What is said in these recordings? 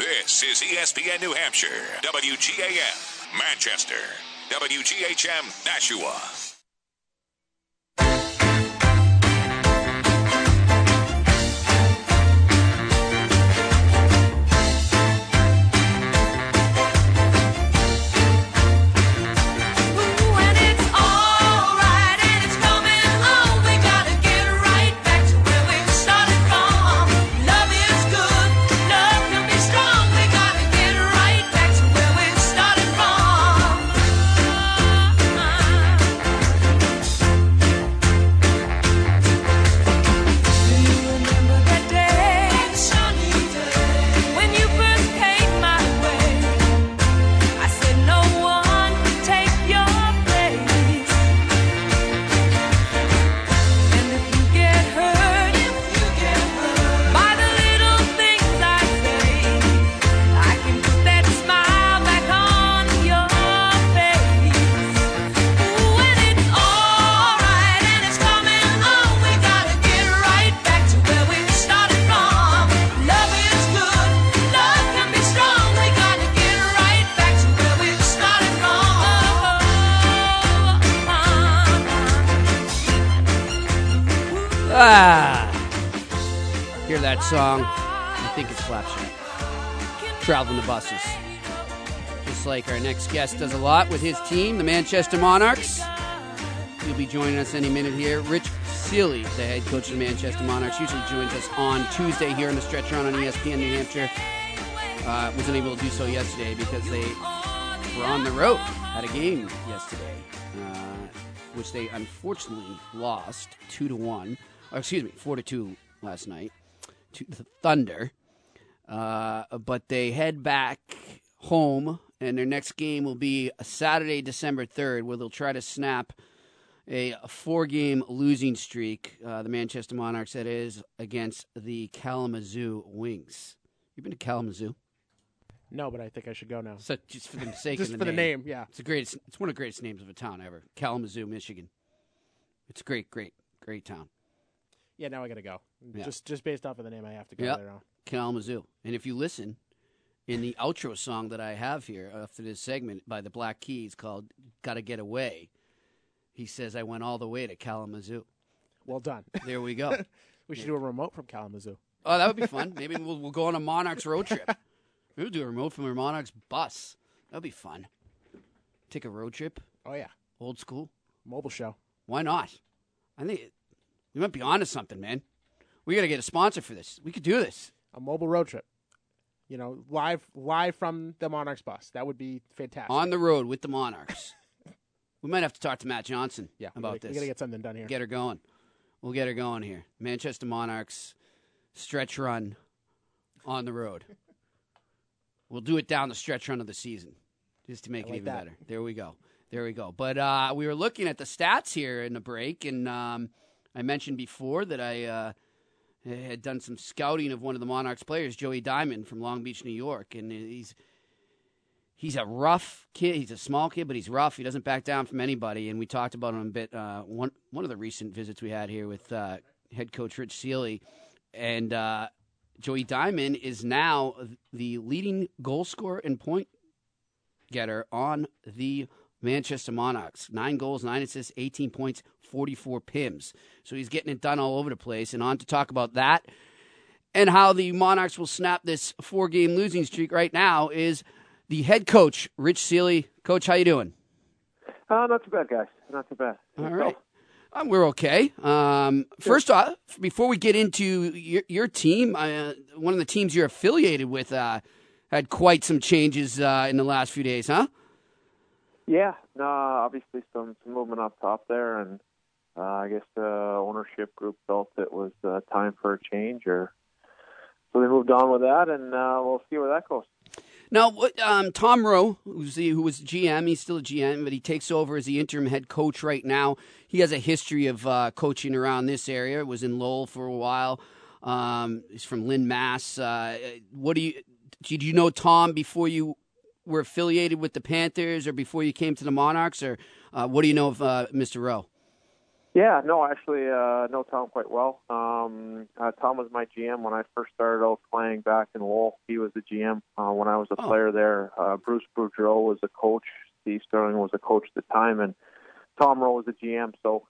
This is ESPN New Hampshire, WGAM, Manchester, WGHM, Nashua. His team, the Manchester Monarchs. He'll be joining us any minute here. Rich Seeley, the head coach of the Manchester Monarchs, usually joins us on Tuesday here in the stretch run on ESPN New Hampshire. Uh, wasn't able to do so yesterday because they were on the road at a game yesterday, uh, which they unfortunately lost two to one. Or excuse me, four to two last night to the Thunder. Uh, but they head back home, and their next game will be Saturday, December third, where they'll try to snap a four-game losing streak. Uh, the Manchester Monarchs, that is, against the Kalamazoo Wings. You've been to Kalamazoo? No, but I think I should go now. So just for the sake Just of for the the name. name, yeah. It's the greatest. It's one of the greatest names of a town ever. Kalamazoo, Michigan. It's a great, great, great town. Yeah, now I gotta go. Yeah. Just just based off of the name, I have to go Yep. there now. Kalamazoo. And if you listen in the outro song that I have here after this segment by the Black Keys called "Gotta Get Away," he says, "I went all the way to Kalamazoo." Well done. There we go. we should do a remote from Kalamazoo. Oh, that would be fun. Maybe we'll, we'll go on a Monarchs road trip. We'll do a remote from a Monarchs bus. That'd be fun. Take a road trip, Oh yeah, old school. mobile show. Why not? I think we might be onto something, man. We got to get a sponsor for this. We could do this. A mobile road trip. You know, live live from the Monarchs bus. That would be fantastic. On the road with the Monarchs. we might have to talk to Matt Johnson yeah, we about gotta, this. We gotta get something done here. Get her going. We'll get her going here. Manchester Monarchs stretch run on the road. We'll do it down the stretch run of the season just to make it even that. better. There we go. There we go. But uh, we were looking at the stats here in the break, and um, I mentioned before that I uh, had done some scouting of one of the Monarchs players, Joey Diamond from Long Beach, New York, and he's he's a rough kid. He's a small kid, but he's rough. He doesn't back down from anybody. And we talked about him a bit. Uh, one one of the recent visits we had here with uh, head coach Rich Seeley, and uh, Joey Diamond is now the leading goal scorer and point getter on the Manchester Monarchs. Nine goals, nine assists, 18 points, 44 pims. So he's getting it done all over the place. And on to talk about that and how the Monarchs will snap this four-game losing streak right now is the head coach, Rich Seeley. Coach, how you doing? Uh, not too bad, guys. Not too bad. All right. Um, we're okay. Um, first off, before we get into your, your team, uh, one of the teams you're affiliated with uh, had quite some changes uh, in the last few days, huh? Yeah, no, obviously some, some movement up top there, and uh, I guess the ownership group felt it was uh, time for a change, or so they moved on with that, and uh, we'll see where that goes. Now, um, Tom Rowe, who's the, who was GM, he's still a GM, but he takes over as the interim head coach right now. He has a history of uh, coaching around this area. Was in Lowell for a while. Um, he's from Lynn, Mass. Uh, what do you did you know Tom before you were affiliated with the Panthers, or before you came to the Monarchs, or uh, what do you know of uh, Mr. Rowe? Yeah, no, actually, uh, know Tom quite well. Um, uh, Tom was my GM when I first started out playing back in Lowell. He was the GM uh, when I was a Oh. player there. Uh, Bruce Boudreau was the coach. Steve Stirling was the coach at the time, and Tom Rowe was the GM. So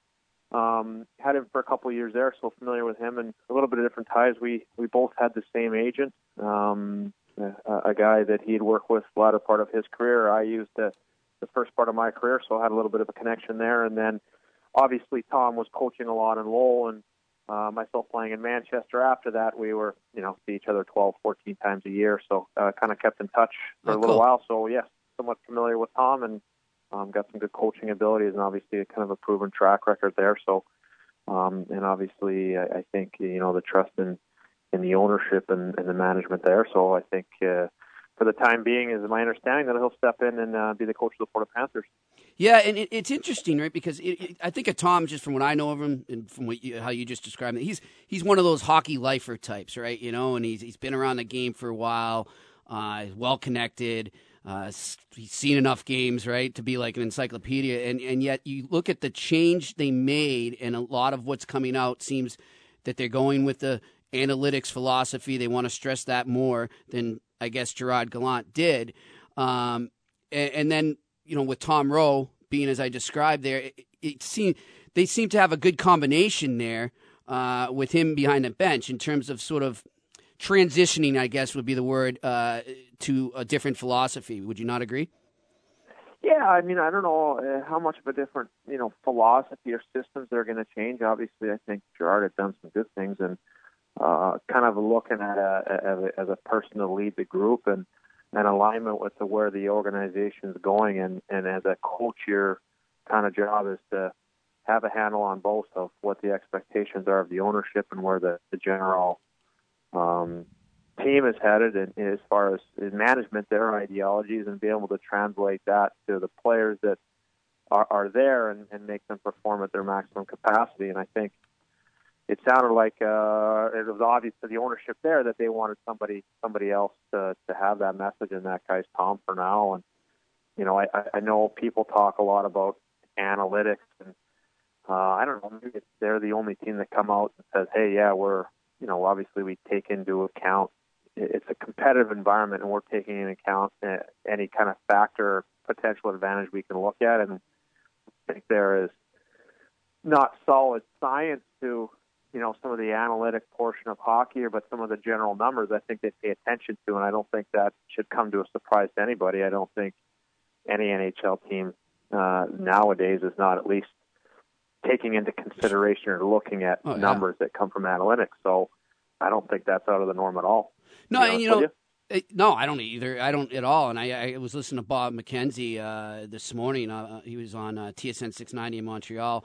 um, had him for a couple of years there, so familiar with him, and a little bit of different ties. We we both had the same agent, um, a, a guy that he'd worked with the latter part of his career. I used the the first part of my career, so I had a little bit of a connection there, and then obviously Tom was coaching a lot in Lowell and uh, myself playing in Manchester. After that, we were, you know, see each other 12, 14 times a year. So uh, kind of kept in touch for Oh, a little cool. while. So yes, somewhat familiar with Tom and um, got some good coaching abilities and obviously a kind of a proven track record there. So um, and obviously I, I think you know the trust in in the ownership and, and the management there. So I think. Uh, for the time being, is my understanding that he'll step in and uh, be the coach of the Florida Panthers. Yeah, and it, it's interesting, right? Because it, it, I think of Tom, just from what I know of him and from what you, how you just described him, he's he's one of those hockey lifer types, right? You know, and he's he's been around the game for a while, uh, well connected. Uh, he's seen enough games, right, to be like an encyclopedia. And and yet you look at the change they made, and a lot of what's coming out seems that they're going with the analytics philosophy. They want to stress that more than I guess Gerard Gallant did. Um, and, and then you know with Tom Rowe being as I described there, it, it seemed they seem to have a good combination there uh, with him behind the bench in terms of sort of transitioning. I guess would be the word uh, to a different philosophy. Would you not agree? Yeah, I mean, I don't know uh, how much of a different, you know, philosophy or systems they're going to change. Obviously, I think Gerard had done some good things and uh, kind of looking at a, as, a, person to lead the group and an alignment with the, where the organization's going. And, and as a coach, your kind of job is to have a handle on both of what the expectations are of the ownership and where the, the general um, team is headed and as far as management their ideologies and be able to translate that to the players that are, are there and, and make them perform at their maximum capacity and I think it sounded like uh, it was obvious to the ownership there that they wanted somebody somebody else to to have that message and that guy's Tom for now and you know I, I- know people talk a lot about analytics and uh, I don't know maybe they're the only team that come out and says hey yeah we're you know obviously we take into account it's a competitive environment, and we're taking into account uh, any kind of factor, potential advantage we can look at. And I think there is not solid science to, you know, some of the analytic portion of hockey, or but some of the general numbers. I think they pay attention to, and I don't think that should come to a surprise to anybody. I don't think any NHL team uh, nowadays is not at least taking into consideration or looking at Oh, yeah. numbers that come from analytics. So I don't think that's out of the norm at all. No, and you know, uh, no, I don't either. I don't at all. And I, I was listening to Bob McKenzie uh, this morning. Uh, he was on uh, TSN 690 in Montreal.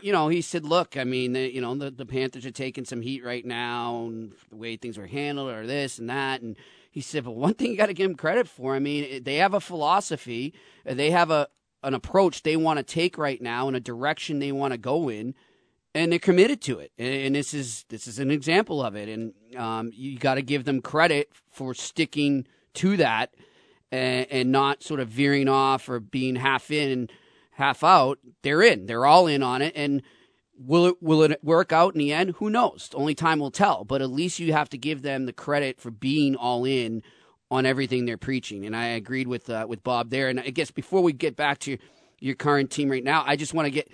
You know, he said, "Look, I mean, the, you know, the, the Panthers are taking some heat right now, and the way things were handled, or this and that." And he said, "But one thing you got to give them credit for. I mean, they have a philosophy. uh, They have a an approach they want to take right now, and a direction they want to go in." and they're committed to it. And, and this is this is an example of it. And um, you got to give them credit for sticking to that and, and not sort of veering off or being half in, half out. They're in. They're all in on it. And will it will it work out in the end? Who knows? Only time will tell. But at least you have to give them the credit for being all in on everything they're preaching. And I agreed with uh, with Bob there. And I guess before we get back to your current team right now, I just want to get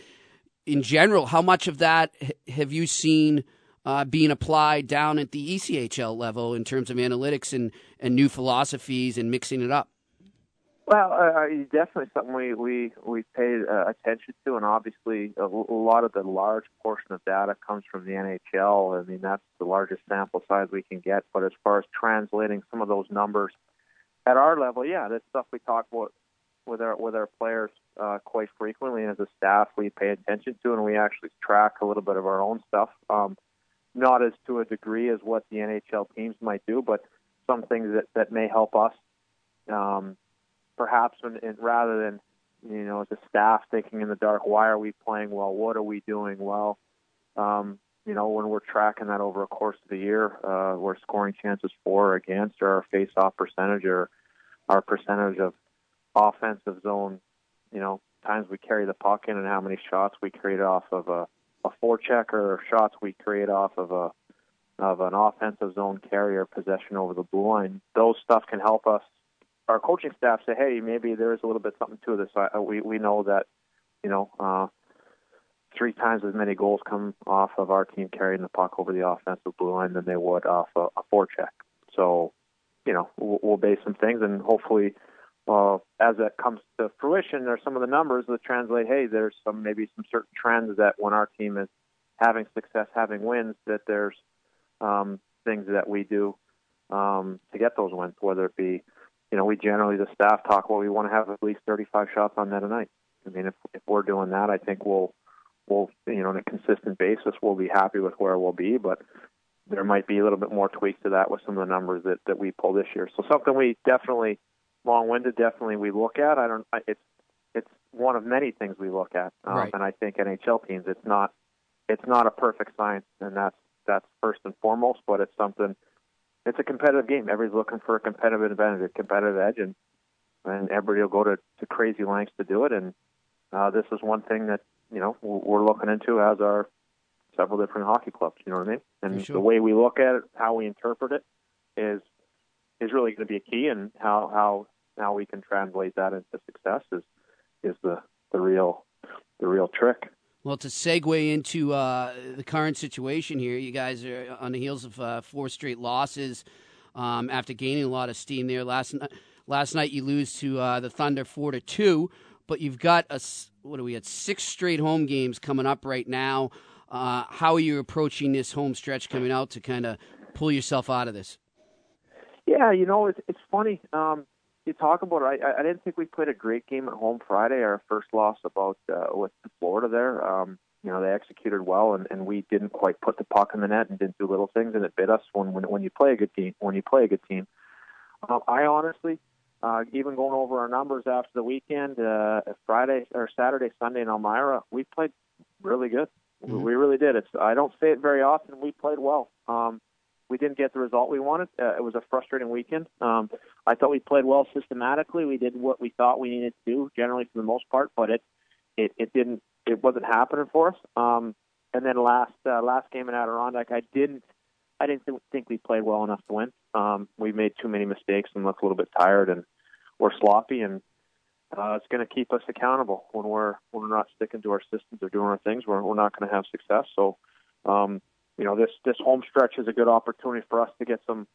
in general, how much of that have you seen uh, being applied down at the ECHL level in terms of analytics and, and new philosophies and mixing it up? Well, uh, uh, definitely something we we we paid uh, attention to, and obviously a lot of the large portion of data comes from the NHL. I mean, that's the largest sample size we can get. But as far as translating some of those numbers at our level, yeah, that's stuff we talk about with our with our players uh, quite frequently. And as a staff, we pay attention to, and we actually track a little bit of our own stuff. Um, not as to a degree as what the NHL teams might do, but some things that that may help us. Um, perhaps when, and rather than you know as a staff thinking in the dark why are we playing well what are we doing well um, you know when we're tracking that over a course of the year uh, we're scoring chances for or against or our face off percentage or our percentage of offensive zone you know times we carry the puck in and how many shots we create off of a a forecheck or shots we create off of a of an offensive zone carrier possession over the blue line. Those stuff can help us. Our coaching staff say, hey, maybe there is a little bit something to this. I, we we know that, you know, uh, three times as many goals come off of our team carrying the puck over the offensive blue line than they would off a, a forecheck. So, you know, we'll, we'll base some things and hopefully uh, as that comes to fruition, there's some of the numbers that translate. Hey, there's some maybe some certain trends that when our team is having success, having wins, that there's um, things that we do um, to get those wins. Whether it be, you know, we generally the staff talk. Well, we want to have at least 35 shots on net a night. I mean, if if we're doing that, I think we'll we'll you know on a consistent basis we'll be happy with where we'll be. But there might be a little bit more tweaks to that with some of the numbers that that we pull this year. So something we definitely long-winded. Definitely, we look at. I don't. It's it's one of many things we look at, um, Right. and I think NHL teams. It's not it's not a perfect science, and that's that's first and foremost. But it's something. It's a competitive game. Everybody's looking for a competitive advantage, a competitive edge, and and everybody will go to, to crazy lengths to do it. And uh, this is one thing that you know we're looking into as our several different hockey clubs. You know what I mean? And sure. the way we look at it, how we interpret it, is is really going to be a key, and how how how we can translate that into success is is the the real the real trick. Well, to segue into uh, the current situation here, you guys are on the heels of uh, four straight losses um, after gaining a lot of steam there. Last night, last night you lose to uh, the Thunder four to two, but you've got a what are we at six straight home games coming up right now. Uh, how are you approaching this home stretch coming out to kind of pull yourself out of this? Yeah, you know it's it's funny. Um, you talk about it. I, I didn't think we played a great game at home Friday. Our first loss about uh, with Florida there. Um, you know they executed well, and, and we didn't quite put the puck in the net and didn't do little things, and it bit us when when, when you play a good team. When you play a good team, um, I honestly, uh, even going over our numbers after the weekend, uh, Friday or Saturday, Sunday in Elmira, we played really good. We We really did. It's I don't say it very often. We played well. Um, we didn't get the result we wanted. Uh, it was a frustrating weekend. Um, I thought we played well systematically. We did what we thought we needed to do, generally for the most part, but it it, it didn't it wasn't happening for us. Um, and then last uh, last game in Adirondack, I didn't I didn't th- think we played well enough to win. Um, we made too many mistakes and looked a little bit tired and we're sloppy and uh, it's going to keep us accountable when we're when we're not sticking to our systems or doing our things. We're we're not going to have success. So, um, you know, this this home stretch is a good opportunity for us to get some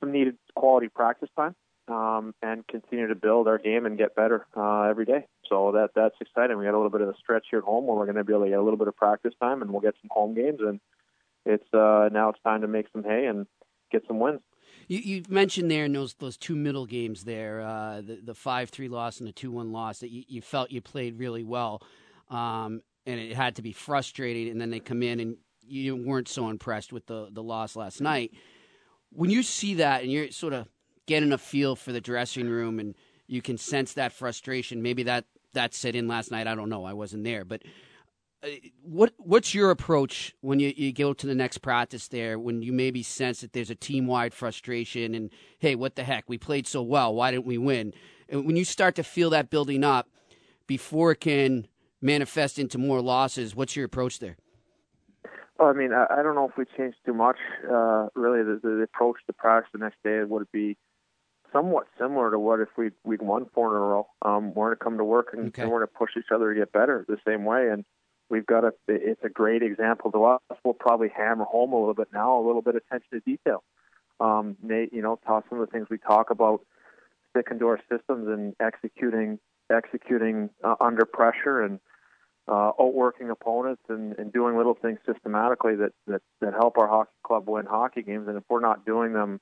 some needed quality practice time um, and continue to build our game and get better uh, every day. So that that's exciting. We got a little bit of a stretch here at home where we're going to be able to get a little bit of practice time and we'll get some home games and it's uh, now it's time to make some hay and get some wins. You, you mentioned there in those those two middle games there, uh, the the five three loss and the two one loss that you, you felt you played really well, um, and it had to be frustrating. And then they come in and you weren't so impressed with the the loss last night. When you see that and you're sort of getting a feel for the dressing room and you can sense that frustration, maybe that that set in last night. I don't know. I wasn't there, but uh, what what's your approach when you, you go to the next practice there when you maybe sense that there's a team wide frustration and hey what the heck we played so well why didn't we win and when you start to feel that building up before it can manifest into more losses what's your approach there Well, I mean, I, I don't know if we changed too much. Uh, really, the, the approach to practice the next day would be somewhat similar to what if we we'd won four in a row. Um, we're going to come to work and, Okay. and we're going to push each other to get better the same way. And we've got a. It's a great example to us. We'll probably hammer home a little bit now, a little bit of attention to detail. Um, Nate, you know, some of the things we talk about, sticking to our systems and executing executing uh, under pressure and uh, outworking opponents and, and doing little things systematically that, that, that help our hockey club win hockey games. And if we're not doing them,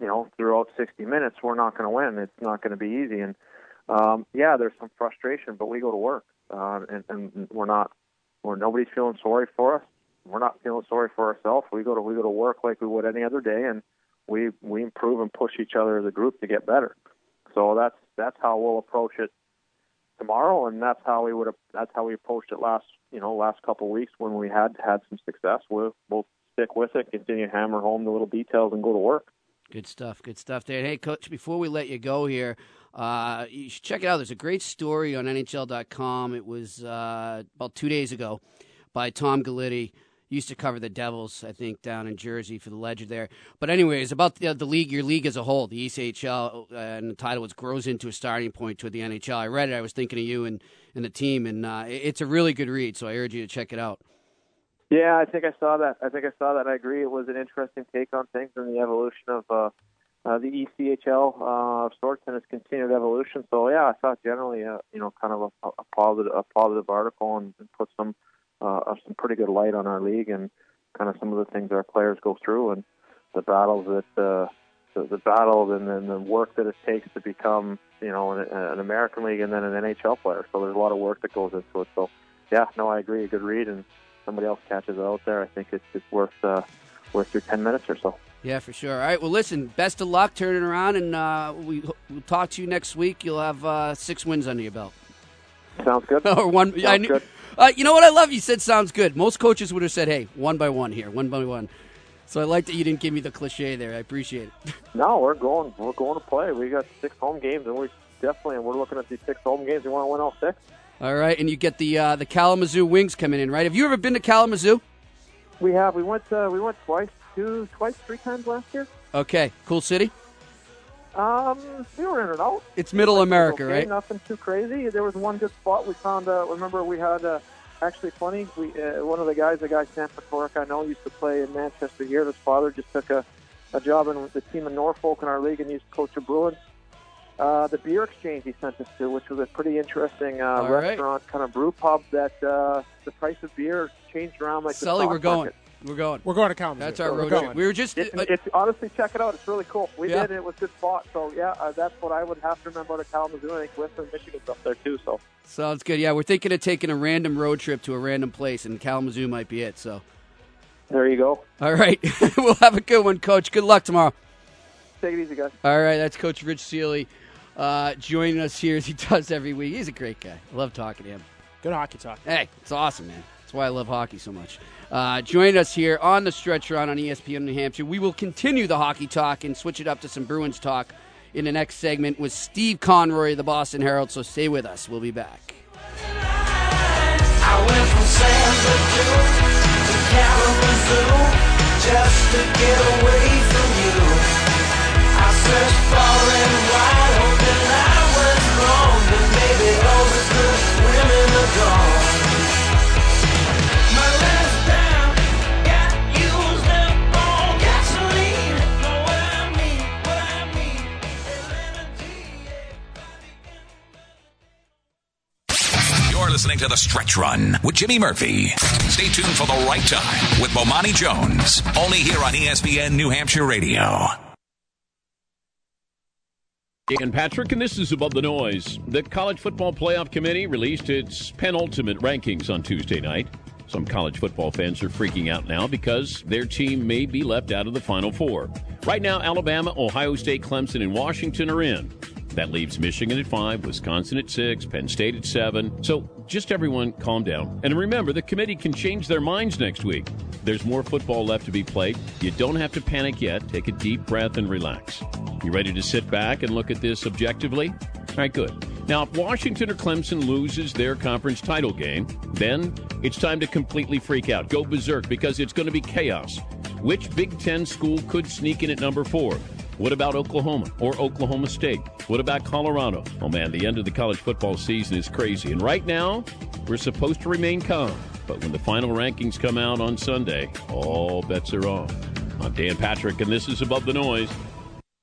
you know, throughout 60 minutes, we're not going to win. It's not going to be easy. And um, yeah, there's some frustration, but we go to work, uh, and, and we're not, we're nobody's feeling sorry for us. We're not feeling sorry for ourselves. We go to we go to work like we would any other day, and we we improve and push each other as a group to get better. So that's that's how we'll approach it tomorrow, and that's how we would have, that's how we approached it last you know last couple of weeks when we had had some success. We'll we'll stick with it, continue to hammer home the little details, and go to work. Good stuff. Good stuff there. Hey, coach, before we let you go here, uh, you should check it out. There's a great story on NHL.com. It was uh, about two days ago by Tom Gulitti. Used to cover the Devils, I think, down in Jersey for the Ledger there. But anyways, about the, the league, your league as a whole, the ECHL, uh, and the title was grows into a starting point to the NHL. I read it. I was thinking of you and, and the team, and uh, it's a really good read. So I urge you to check it out. Yeah, I think I saw that. I think I saw that. I agree. It was an interesting take on things and the evolution of uh, uh, the ECHL uh, of sorts and its continued evolution. So yeah, I thought generally, uh, you know, kind of a, a positive, a positive article and, and put some uh, of some pretty good light on our league and kind of some of the things our players go through and the battles that uh, the, the battle and then the work that it takes to become, you know, an, an American league and then an NHL player. So there's a lot of work that goes into it. So yeah, no, I agree. A good read and somebody else catches it out there, I think it's, it's worth uh, worth your ten minutes or so. Yeah, for sure. All right. Well, listen. Best of luck turning around, and uh, we we'll talk to you next week. You'll have uh, six wins under your belt, Sounds good. or one. I knew, good. Uh, you know what I love? You said sounds good. Most coaches would have said, "Hey, one by one here, one by one." So I like that you didn't give me the cliche there. I appreciate it. No, we're going. We're going to play. We got six home games, and we definitely. And we're looking at these six home games. We want to win all six. All right, and you get the uh, the Kalamazoo Wings coming in, right? Have you ever been to Kalamazoo? We have. We went. Uh, we went twice, two, twice, three times last year. Okay, cool city. Um, we were in and out. It's Middle America, okay, right? Nothing too crazy. There was one good spot we found. Uh, remember, we had uh, actually funny. We uh, one of the guys, the guy Sam Patoric, I know, used to play in Manchester here. His father just took a, a job in the team in Norfolk in our league and used to coach a Bruins. Uh, the beer exchange he sent us to, which was a pretty interesting uh, All right. restaurant, kind of brew pub that uh, the price of beer changed around like the Sully, stock we're going. market. We're going. We're going to Kalamazoo. That's our road trip. We were just. It, uh, it's honestly check it out. It's really cool. We Yeah. did, and it was a good spot. So yeah, uh, that's what I would have to remember out of Kalamazoo. I think Western Michigan's up there too. So sounds good. Yeah, we're thinking of taking a random road trip to a random place, and Kalamazoo might be it. So, there you go. all right, we'll have a good one, Coach. Good luck tomorrow. Take it easy, guys. All right, that's Coach Rich Seeley uh, joining us here as he does every week. He's a great guy. I love talking to him. Good hockey talk. Hey, it's awesome, man. That's why I love hockey so much. Uh, join us here on the stretch run on ESPN New Hampshire. We will continue the hockey talk and switch it up to some Bruins talk in the next segment with Steve Conroy of the Boston Herald. So stay with us. We'll be back. I listening to The Stretch Run with Jimmy Murphy. Stay tuned for the right time with Bomani Jones. Only here on ESPN New Hampshire Radio. Dan Patrick, and this is Above the Noise. The College Football Playoff Committee released its penultimate rankings on Tuesday night. Some college football fans are freaking out now because their team may be left out of the Final Four. Right now, Alabama, Ohio State, Clemson, and Washington are in. That leaves Michigan at five, Wisconsin at six, Penn State at seven. So just everyone calm down. And remember, the committee can change their minds next week. There's more football left to be played. You don't have to panic yet. Take a deep breath and relax. You ready to sit back and look at this objectively? All right, good. Now, if Washington or Clemson loses their conference title game, then it's time to completely freak out. Go berserk because it's going to be chaos. Which Big Ten school could sneak in at number four? What about Oklahoma or Oklahoma State? What about Colorado? Oh man, the end of the college football season is crazy. And right now, we're supposed to remain calm. But when the final rankings come out on Sunday, all bets are off. I'm Dan Patrick, and this is Above the Noise.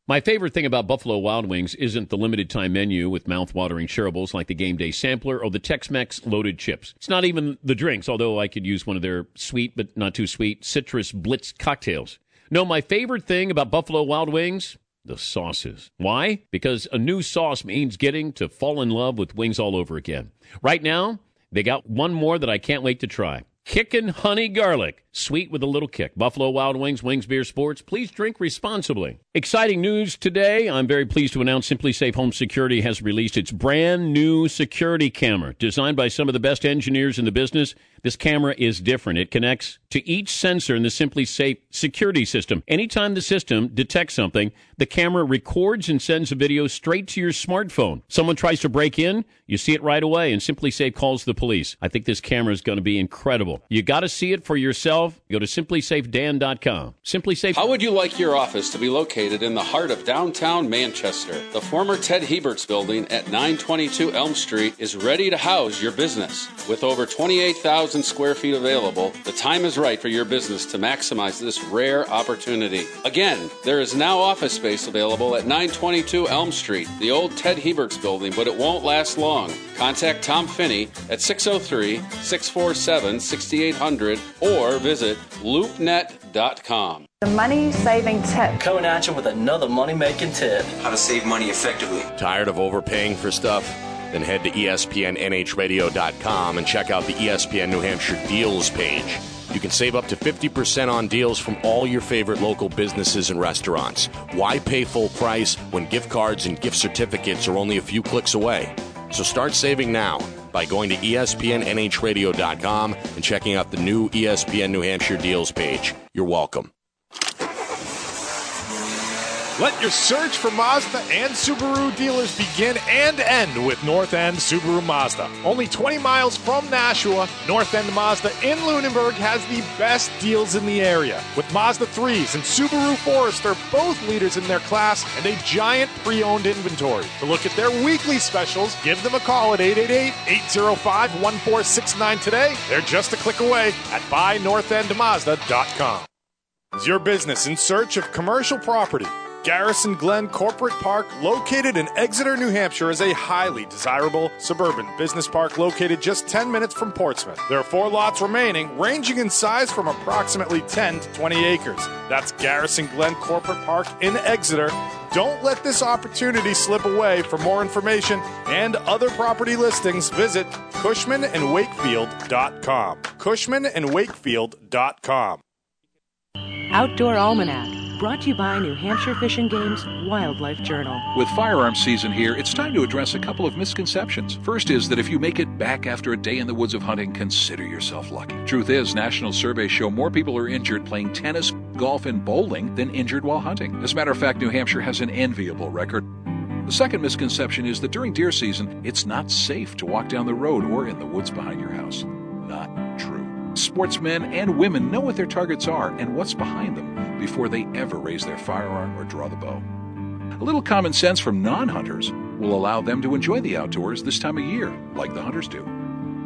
My favorite thing about Buffalo Wild Wings isn't the limited time menu with mouth-watering shareables like the game day sampler or the Tex-Mex loaded chips. It's not even the drinks, although I could use one of their sweet but not too sweet citrus blitz cocktails. No, my favorite thing about Buffalo Wild Wings the sauces. Why? Because a new sauce means getting to fall in love with wings all over again. Right now, they got one more that I can't wait to try. Kickin' honey garlic. Sweet with a little kick. Buffalo Wild Wings, Wings Beer Sports. Please drink responsibly. Exciting news today. I'm very pleased to announce SimpliSafe Home Security has released its brand new security camera. Designed by some of the best engineers in the business, this camera is different. It connects to each sensor in the SimpliSafe security system. Anytime the system detects something, the camera records and sends a video straight to your smartphone. Someone tries to break in, you see it right away, and SimpliSafe calls the police. I think this camera is going to be incredible. You got to see it for yourself. Go to simplisafedan.com. Simply Safe. How would you like your office to be located in the heart of downtown Manchester? The former Ted Herbert's building at 922 Elm Street is ready to house your business. With over 28,000 square feet available, the time is right for your business to maximize this rare opportunity. Again, there is now office space available at 922 Elm Street, the old Ted Herbert's building, but it won't last long. Contact Tom Finney at 603 647 6800 or visit loopnet.com. The money saving tip. Coming at you with another money making tip. How to save money effectively. Tired of overpaying for stuff? Then head to ESPNNHradio.com and check out the ESPN New Hampshire deals page. You can save up to 50% on deals from all your favorite local businesses and restaurants. Why pay full price when gift cards and gift certificates are only a few clicks away? So start saving now by going to ESPNNHradio.com and checking out the new ESPN New Hampshire deals page. You're welcome. Let your search for Mazda and Subaru dealers begin and end with North End Subaru Mazda. Only 20 miles from Nashua, North End Mazda in Lunenburg has the best deals in the area. With Mazda 3s and Subaru Forester both leaders in their class and a giant pre owned inventory. To look at their weekly specials, give them a call at 888 805 1469 today. They're just a click away at buynorthendmazda.com. Is your business in search of commercial property? Garrison Glen Corporate Park, located in Exeter, New Hampshire, is a highly desirable suburban business park located just 10 minutes from Portsmouth. There are four lots remaining, ranging in size from approximately 10 to 20 acres. That's Garrison Glen Corporate Park in Exeter. Don't let this opportunity slip away. For more information and other property listings, visit cushmanandwakefield.com. cushmanandwakefield.com. Outdoor Almanac, brought to you by New Hampshire Fish and Game's Wildlife Journal. With firearms season here, it's time to address a couple of misconceptions. First is that if you make it back after a day in the woods of hunting, consider yourself lucky. Truth is, national surveys show more people are injured playing tennis, golf, and bowling than injured while hunting. As a matter of fact, New Hampshire has an enviable record. The second misconception is that during deer season, it's not safe to walk down the road or in the woods behind your house. Not true. Sportsmen and women know what their targets are and what's behind them before they ever raise their firearm or draw the bow. A little common sense from non hunters will allow them to enjoy the outdoors this time of year, like the hunters do.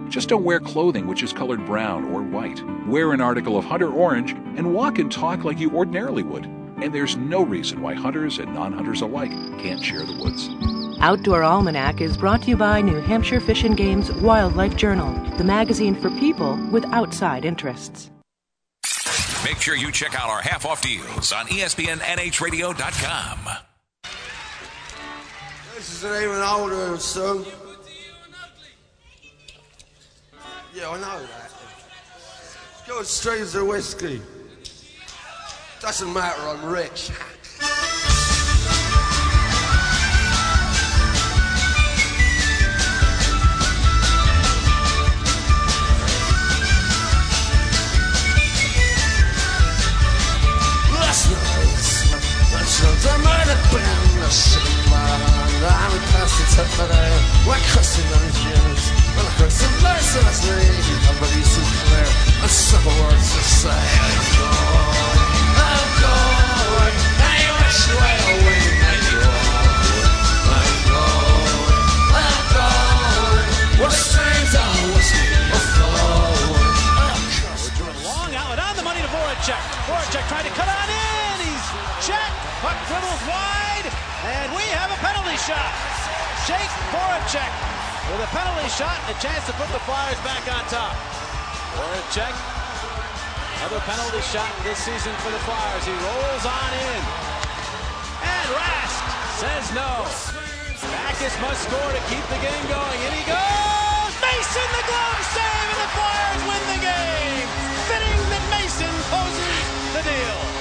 Just don't wear clothing which is colored brown or white. Wear an article of hunter orange and walk and talk like you ordinarily would. And there's no reason why hunters and non hunters alike can't share the woods. Outdoor Almanac is brought to you by New Hampshire Fish and Game's Wildlife Journal, the magazine for people with outside interests. Make sure you check out our half off deals on ESPNNHradio.com. This is an even older son. Yeah, I know that. It's got streams of whiskey. Doesn't matter, I'm rich. Voracek. Trying to cut on in. He's checked. Puck dribbles wide. And we have a penalty shot. Jake Voracek with a penalty shot and a chance to put the Flyers back on top. Voracek, another penalty shot this season for the Flyers. He rolls on in. And Rask says no. Backes must score to keep the game going. In he goes. Mason the glove save and the Flyers win the game. Fitting that Mason poses the deal.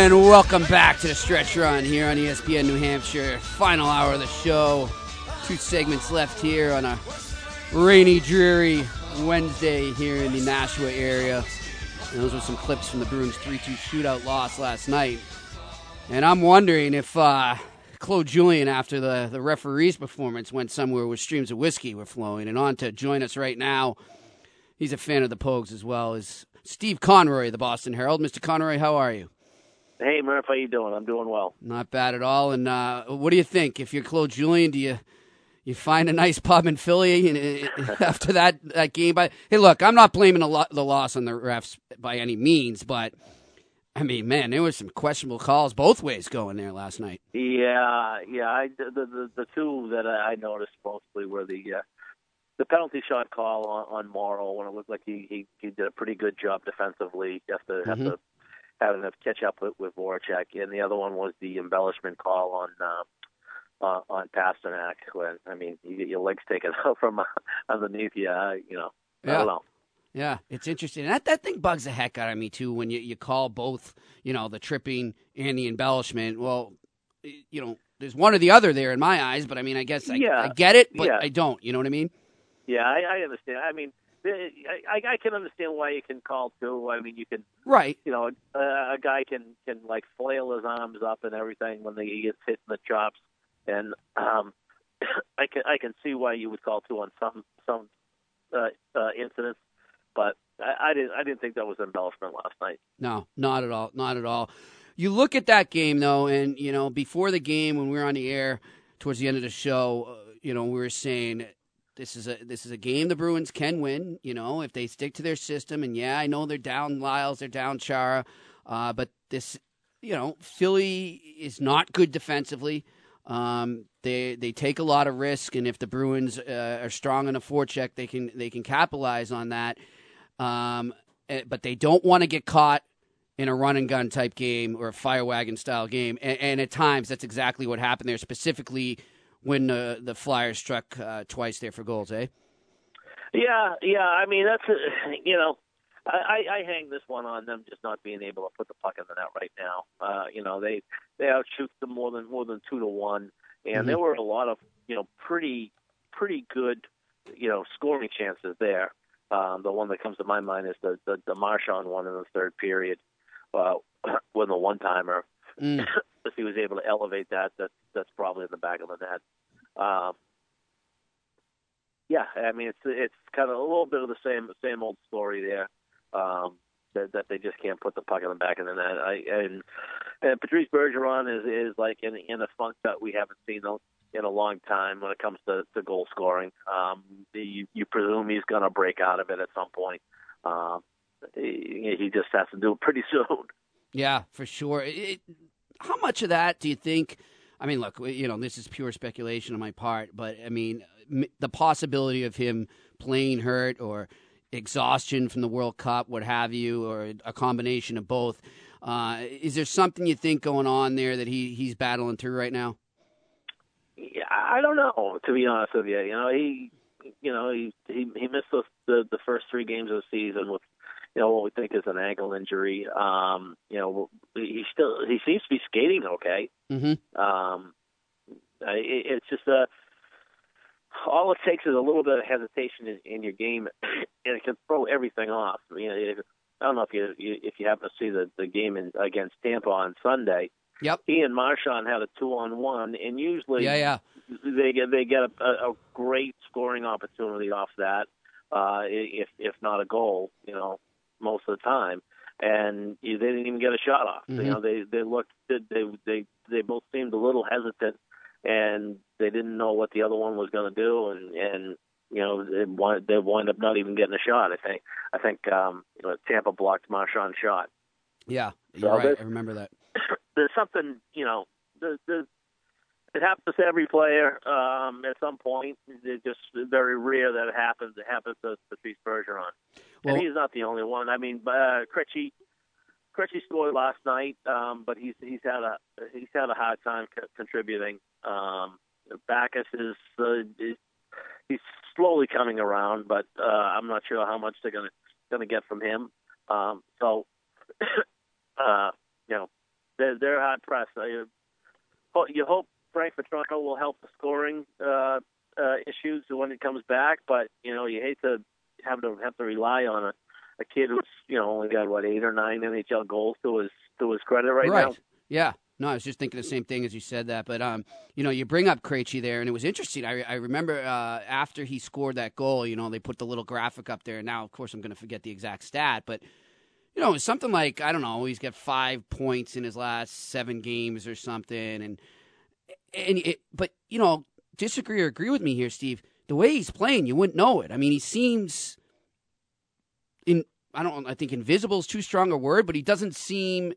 And welcome back to the stretch run here on ESPN New Hampshire. Final hour of the show. Two segments left here on a rainy, dreary Wednesday here in the Nashua area. And those are some clips from the Bruins 3 2 shootout loss last night. And I'm wondering if uh, Claude Julien, after the, the referee's performance, went somewhere where streams of whiskey were flowing. And on to join us right now, he's a fan of the Pogues as well, is Steve Conroy of the Boston Herald. Mr. Conroy, how are you? Hey, Murph, how you doing? I'm doing well. Not bad at all. And uh, what do you think? If you're Claude Julien, do you you find a nice pub in Philly and, uh, after that that game? But hey, look, I'm not blaming the, lo- the loss on the refs by any means, but I mean, man, there were some questionable calls both ways going there last night. Yeah, yeah. I, the, the the two that I noticed mostly were the uh, the penalty shot call on, on Morrow when it looked like he, he he did a pretty good job defensively after Mhm. after having to catch up with, with Voracek, and the other one was the embellishment call on. Uh, uh, on Pastrnak, when I mean, you get your legs taken out from uh, underneath you, uh, you know. I Yeah. don't know. Yeah, it's interesting. That that thing bugs the heck out of me too when you, you call both, you know, the tripping and the embellishment. Well, you know, there's one or the other there in my eyes, but I mean, I guess I, Yeah. I get it, but Yeah. I don't. You know what I mean? Yeah, I, I understand. I mean, I, I I can understand why you can call too. I mean, you can Right. you know, a, a guy can can like flail his arms up and everything when he gets hit in the chops, and um, I can I can see why you would call two on some some uh, uh, incidents, but I, I didn't I didn't think that was embellishment last night. No, not at all. Not at all. You look at that game though, and you know, before the game when we were on the air towards the end of the show, uh, you know, we were saying this is a this is a game the Bruins can win. You know, if they stick to their system. And yeah, I know they're down Lyles, they're down Chara, uh, but this, you know, Philly is not good defensively. Um, they they take a lot of risk, and if the Bruins uh, are strong a forecheck, they can they can capitalize on that. Um, eh, but they don't want to get caught in a run and gun type game or a fire wagon style game. And, and at times, that's exactly what happened there, specifically when uh, the Flyers struck uh, twice there for goals, eh? Yeah, yeah. I mean, that's uh, you know, I, I, hang this one on them just not being able to put the puck in the net right now. Uh, you know, they they outshoot them more than more than two to one, and Mhm. there were a lot of you know pretty pretty good you know scoring chances there. Um, the one that comes to my mind is the the, the Marchand one in the third period, uh, when the one timer. Mm. If he was able to elevate that, that that's probably in the back of the net. Um, yeah, I mean it's it's kind of a little bit of the same same old story there. Um, that, that they just can't put the puck in the back of the net. I, and and Patrice Bergeron is is like in in a funk that we haven't seen in a long time when it comes to, to goal scoring. Um, you, you presume he's going to break out of it at some point. Um, he, he just has to do it pretty soon. Yeah, for sure. It, how much of that do you think? I mean, look, you know, this is pure speculation on my part, but I mean, the possibility of him playing hurt or exhaustion from the World Cup, what have you, or a combination of both. Uh, is there something you think going on there that he, he's battling through right now? Yeah, I don't know to be honest with you. You know, he, you know, he he, he missed the, the the first three games of the season with, you know, what we think is an ankle injury. Um, you know, he still he seems to be skating okay. Mm-hmm. Um, it, it's just a all it takes is a little bit of hesitation in, in your game, and it can throw everything off. I mean, if, I don't know if you, you if you happen to see the the game in, against Tampa on Sunday. Yep. He and Marchand had a two on one, and usually Yeah, yeah. they get they get a, a, a great scoring opportunity off that, uh, if if not a goal, you know, most of the time. And you, they didn't even get a shot off. Mhm. You know, they they looked they they they both seemed a little hesitant, and they didn't know what the other one was going to do, and and you know, they wind, they wind up not even getting a shot. I think. I think um, you know, Tampa blocked Marchand's shot. Yeah, you're right. I remember that. There's something, you know, there's, there's, it happens to every player um, at some point. It's just very rare that it happens. It happens to Patrice Bergeron, Well- and he's not the only one. I mean, uh, Krejci, Krejci scored last night, um, but he's he's had a he's had a hard time co- contributing. Um, Backes is, uh, is he's slowly coming around, but uh, I'm not sure how much they're gonna gonna get from him. Um, so, uh, you know, they're they're hard pressed. I, ho- you hope Frank Vatrano will help the scoring uh, uh, issues when it comes back, but you know, you hate to have to have to rely on a, a kid who's you know only got what eight or nine NHL goals to his to his credit right, now. Yeah. No, I was just thinking the same thing as you said that. But um, you know, you bring up Krejci there, and it was interesting. I, I remember uh, after he scored that goal, you know, they put the little graphic up there. Now, of course, I'm going to forget the exact stat, but you know, it was something like I don't know. He's got five points in his last seven games or something, and and it, but you know, disagree or agree with me here, Steve. The way he's playing, you wouldn't know it. I mean, he seems in. I don't. I think invisible is too strong a word, but he doesn't seem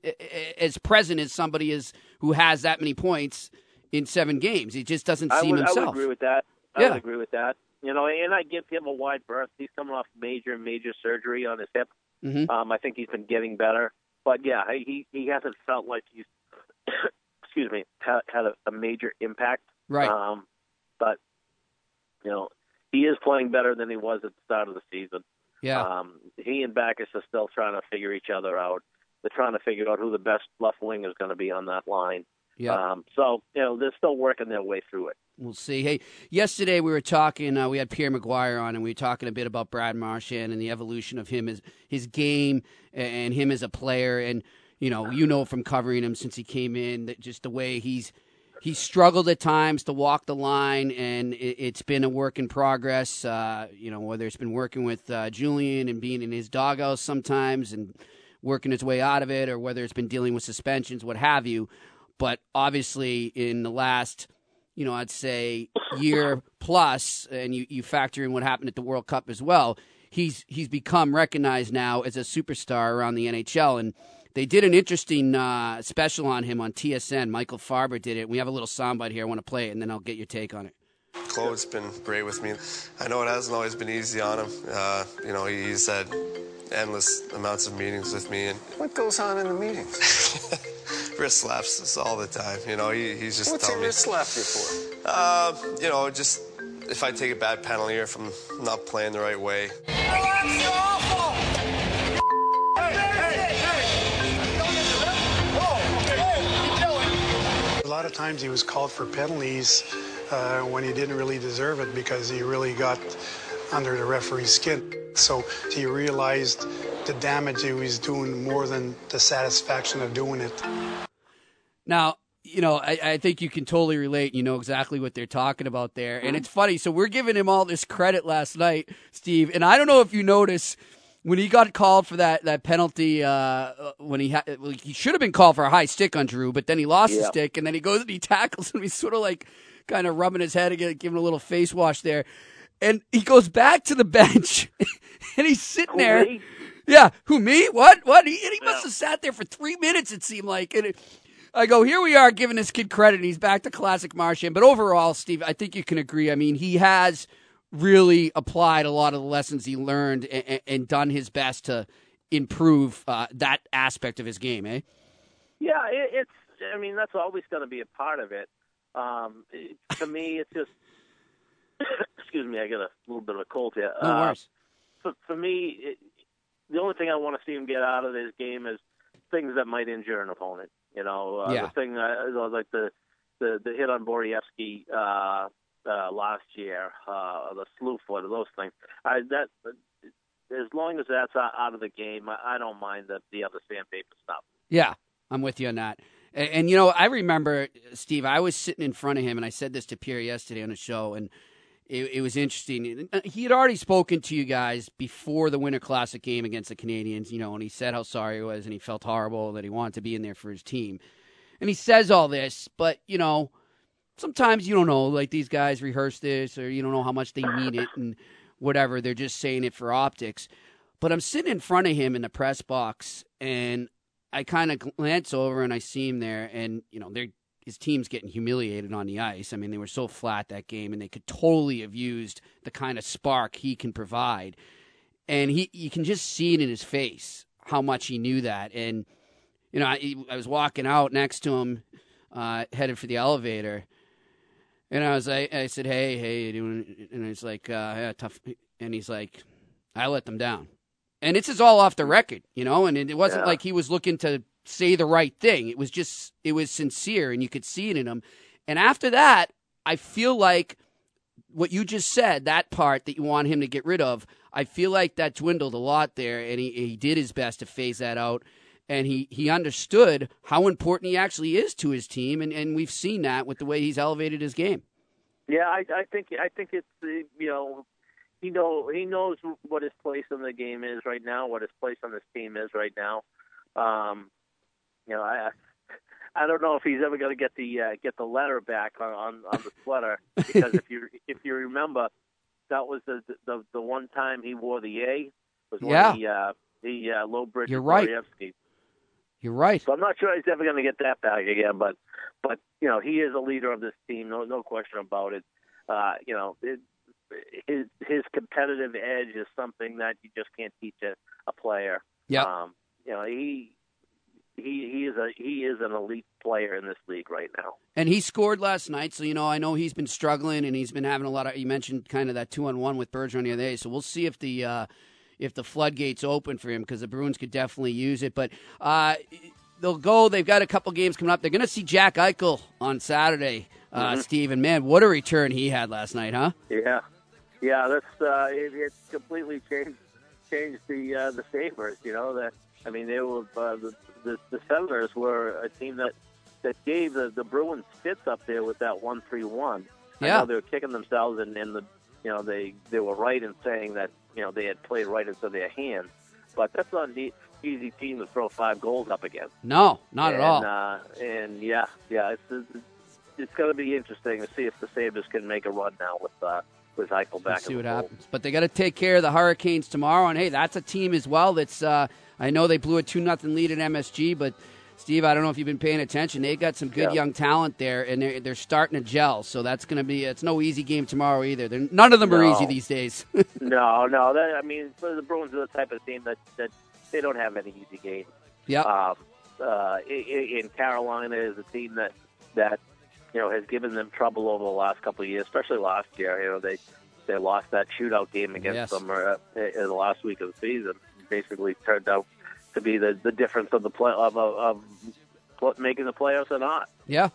as present as somebody is who has that many points in seven games. He just doesn't I seem would, I would agree with that. I Yeah. would agree with that. You know, and I give him a wide berth. He's coming off major, major surgery on his hip. Mhm. Um, I think he's been getting better, but yeah, he he hasn't felt like he's excuse me had, had a, a major impact. Right. Um, but you know, he is playing better than he was at the start of the season. Yeah. Um, he and Backes are still trying to figure each other out. They're trying to figure out who the best left wing is going to be on that line. Yeah. Um, so you know, they're still working their way through it. We'll see. Hey, yesterday we were talking. Uh, we had Pierre McGuire on, and we were talking a bit about Brad Marchand and the evolution of him as his game and him as a player. And you know, you know from covering him since he came in that just the way he's he's struggled at times to walk the line, and it, it's been a work in progress. Uh, you know, whether it's been working with uh, Julien and being in his doghouse sometimes and working his way out of it, or whether it's been dealing with suspensions, what have you. But obviously, in the last you know, I'd say year plus, and you, you factor in what happened at the World Cup as well. He's he's become recognized now as a superstar around the NHL, and they did an interesting uh, special on him on TSN. Michael Farber did it. We have a little soundbite here. I want to play it, and then I'll get your take on it. Claude's been great with me. I know it hasn't always been easy on him. Uh, you know, he- he's had endless amounts of meetings with me, and What goes on in the meetings? wrist slaps us all the time. You know, he, he's just What's he telling me. wrist slap you for? Uh, you know, just if I take a bad penalty or if I'm not playing the right way. A lot of times he was called for penalties uh, when he didn't really deserve it because he really got under the referee's skin. So he realized the damage he was doing more than the satisfaction of doing it. Now, you know, I, I think you can totally relate. You know exactly what they're talking about there. And it's funny. So we're giving him all this credit last night, Steve. And I don't know if you notice when he got called for that, that penalty, uh, when he had, well, he should have been called for a high stick on Drew, but then he lost the stick and then he goes and he tackles him. He's sort of like kind of rubbing his head again, giving a little face wash there. And he goes back to the bench and he's sitting there. Yeah, who me? What? What? He, and he must have sat there for three minutes. It seemed like. And it, I go, here we are giving this kid credit, and he's back to classic Marchand. But overall, Steve, I think you can agree. I mean, he has really applied a lot of the lessons he learned and, and done his best to improve uh, that aspect of his game. Eh? Yeah, it, it's. I mean, that's always going to be a part of it. Um, it- to me, it's just. excuse me, I got a little bit of a cold here. No Uh, worries. for, for me, it, the only thing I want to see him get out of this game is things that might injure an opponent. You know, uh, Yeah. the thing uh, like the the the hit on Borowiecki uh, uh, last year, uh, the slew foot, those things. I that as long as that's out of the game, I, don't mind the the other sandpaper stuff. Yeah, I'm with you on that. And, and you know, I remember Steve. I was sitting in front of him, and I said this to Pierre yesterday on the show, and it, it was interesting. He had already spoken to you guys before the Winter Classic game against the Canadiens, you know, and he said how sorry he was, and he felt horrible that he wanted to be in there for his team. And he says all this, but you know, sometimes you don't know, like these guys rehearse this or you don't know how much they mean it and whatever. They're just saying it for optics. But I'm sitting in front of him in the press box and I kind of glance over and I see him there and, you know, they're his team's getting humiliated on the ice. I mean, they were so flat that game, and they could totally have used the kind of spark he can provide. And he, you can just see it in his face how much he knew that. And you know, I, I was walking out next to him, uh, headed for the elevator, and I was like, I said, "Hey, hey,"? And he's like, uh, "Yeah, tough." And he's like, "I let them down." And this is all off the record, you know. And it wasn't Yeah. like he was looking to say the right thing. It was just, it was sincere, and you could see it in him. And after that, I feel like what you just said, that part that you want him to get rid of, I feel like that dwindled a lot there, and he, he did his best to phase that out. And he, he understood how important he actually is to his team, and, and we've seen that with the way he's elevated his game. Yeah, I, I think I think it's uh, you know he know he knows what his place in the game is right now, what his place on this team is right now. Um, you know, I I don't know if he's ever going to get the uh, get the letter back on, on on the sweater because if you if you remember, that was the the the one time he wore the A was when Yeah. he uh, he uh, low bridge You're right. You're right. So I'm not sure he's ever going to get that back again, but but you know he is a leader of this team, no no question about it. Uh, you know it, his his competitive edge is something that you just can't teach a, a player. Yeah. Um, you know he he he is a he is an elite player in this league right now. And he scored last night, so you know I know he's been struggling, and he's been having a lot of. You mentioned kind of that two on one with Bergeron the other day, so we'll see if the uh, if the floodgates open for him because the Bruins could definitely use it. But uh, they'll go. They've got a couple games coming up. They're going to see Jack Eichel on Saturday, uh, Mhm. Steve. And man, what a return he had last night, huh? Yeah, yeah, that's uh, it, it's completely changed changed the uh, the Sabres. You know that I mean they were uh, the, the the Senators were a team that that gave the the Bruins fits up there with that one three one. I Yeah. know they were kicking themselves, and, and the you know they they were right in saying that you know they had played right into their hands, but that's not an easy team to throw five goals up against. No, not and, at all. Uh, and yeah, yeah, it's it's, it's going to be interesting to see if the Sabres can make a run now with uh, with Eichel back. Let's see what happens. But they got to take care of the Hurricanes tomorrow, and hey, that's a team as well. That's uh, I know they blew a two nothing lead at MSG, but Steve, I don't know if you've been paying attention. They got some good Yeah. young talent there, and they're they're starting to gel. So that's going to be it's no easy game tomorrow either. They're, none of them are easy these days. no, no. That, I mean, the Bruins are the type of team that that they don't have any easy games. yeah, Um, uh, in, in Carolina is a team that that you know has given them trouble over the last couple of years, especially last year. You know they they lost that shootout game against Yes. them uh, in the last week of the season. Basically, turned out to be the, the difference of the play of, of, of making the playoffs or not. yeah.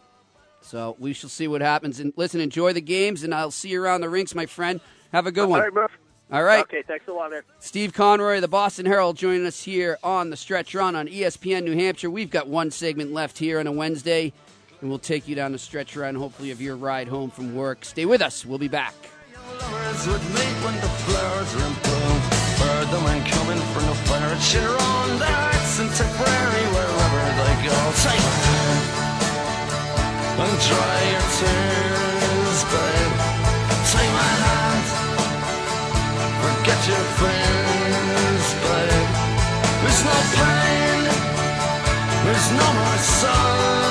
So we shall see what happens. And listen, enjoy the games, and I'll see you around the rinks, my friend. Have a good one. All right, Murph. All right. Okay, thanks a lot, man. Steve Conroy, the Boston Herald, joining us here on the stretch run on ESPN New Hampshire. We've got one segment left here on a Wednesday, and we'll take you down the stretch run, hopefully, of your ride home from work. Stay with us. We'll be back. Heard the men coming from the fire their hearts and temporary wherever they go. Take and dry your tears, babe. Take my hand, forget your fears, babe. There's no pain, there's no more sorrow.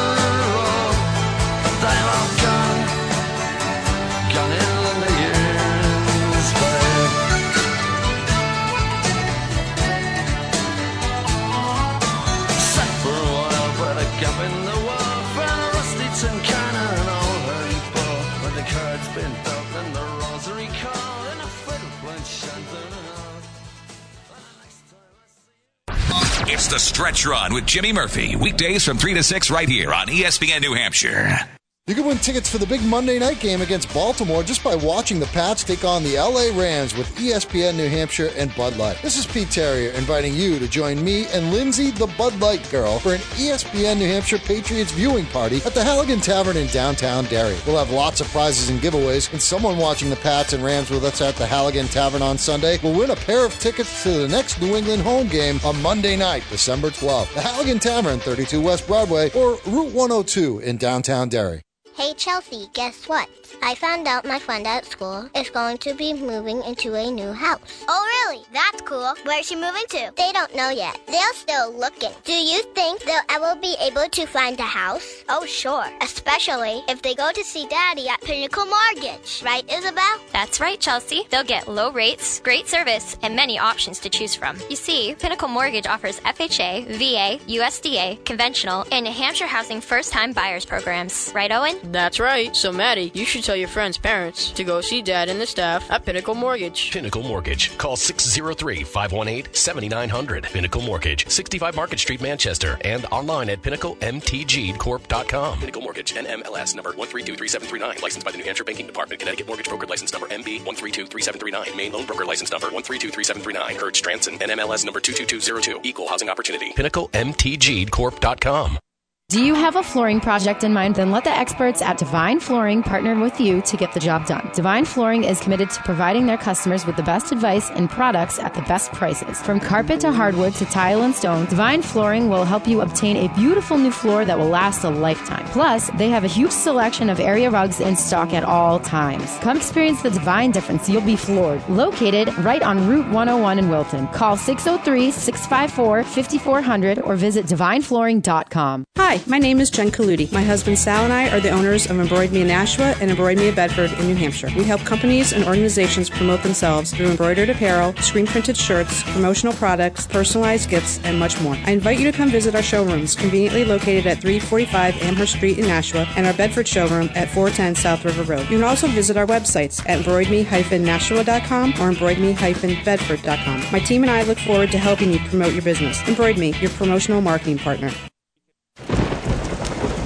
The Stretch Run with Jimmy Murphy. Weekdays from 3 to 6 right here on ESPN New Hampshire. You can win tickets for the big Monday night game against Baltimore just by watching the Pats take on the LA Rams with ESPN New Hampshire and Bud Light. This is Pete Terrier inviting you to join me and Lindsay, the Bud Light girl, for an ESPN New Hampshire Patriots viewing party at the Halligan Tavern in downtown Derry. We'll have lots of prizes and giveaways, and someone watching the Pats and Rams with us at the Halligan Tavern on Sunday will win a pair of tickets to the next New England home game on Monday night, December 12th. The Halligan Tavern, 32 West Broadway, or Route 102 in downtown Derry. Hey Chelsea, guess what? I found out my friend at school is going to be moving into a new house. Oh, really? That's cool. Where's she moving to? They don't know yet. They're still looking. Do you think they'll ever be able to find a house? Oh, sure. Especially if they go to see Daddy at Pinnacle Mortgage. Right, Isabel? That's right, Chelsea. They'll get low rates, great service, and many options to choose from. You see, Pinnacle Mortgage offers FHA, VA, USDA, conventional, and New Hampshire Housing first time buyers programs. Right, Owen? That's right. So, Maddie, you should tell your friends' parents to go see Dad and the staff at Pinnacle Mortgage. Pinnacle Mortgage. Call 603 518 7900. Pinnacle Mortgage, 65 Market Street, Manchester, and online at pinnaclemtgcorp.com. Pinnacle Mortgage, NMLS number 1323739. Licensed by the New Hampshire Banking Department. Connecticut Mortgage Broker License number MB 1323739. Maine Loan Broker License number 1323739. Kurt Stranson, NMLS number 22202. Equal Housing Opportunity. Pinnacle PinnacleMTGcorp.com. Do you have a flooring project in mind? Then let the experts at Divine Flooring partner with you to get the job done. Divine Flooring is committed to providing their customers with the best advice and products at the best prices. From carpet to hardwood to tile and stone, Divine Flooring will help you obtain a beautiful new floor that will last a lifetime. Plus, they have a huge selection of area rugs in stock at all times. Come experience the Divine difference. You'll be floored. Located right on Route 101 in Wilton. Call 603 654 5400 or visit divineflooring.com. Hi, my name is Jen Kaludi. My husband Sal and I are the owners of Embroid Me in Nashua and Embroid Me in Bedford in New Hampshire. We help companies and organizations promote themselves through embroidered apparel, screen printed shirts, promotional products, personalized gifts, and much more. I invite you to come visit our showrooms, conveniently located at 345 Amherst Street in Nashua, and our Bedford showroom at 410 South River Road. You can also visit our websites at embroidme-nashua.com or embroidme-bedford.com. My team and I look forward to helping you promote your business. Embroid Me, your promotional marketing partner.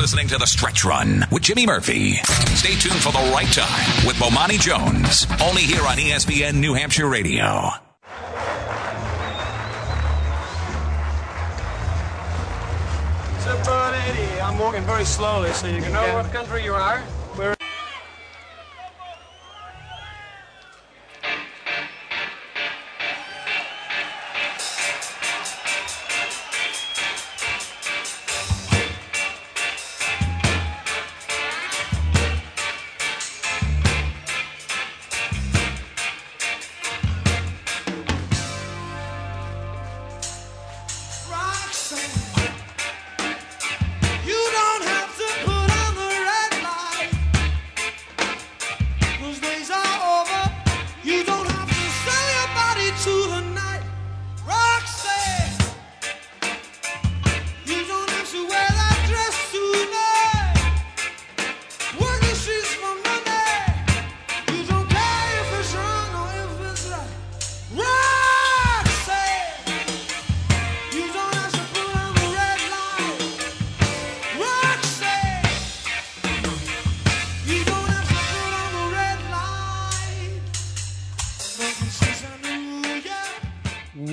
You're listening to The Stretch Run with Jimmy Murphy. Stay tuned for the right time with Bomani Jones. Only here on ESPN New Hampshire Radio. So, Bird Eddie, I'm walking very slowly so you can know what country you are.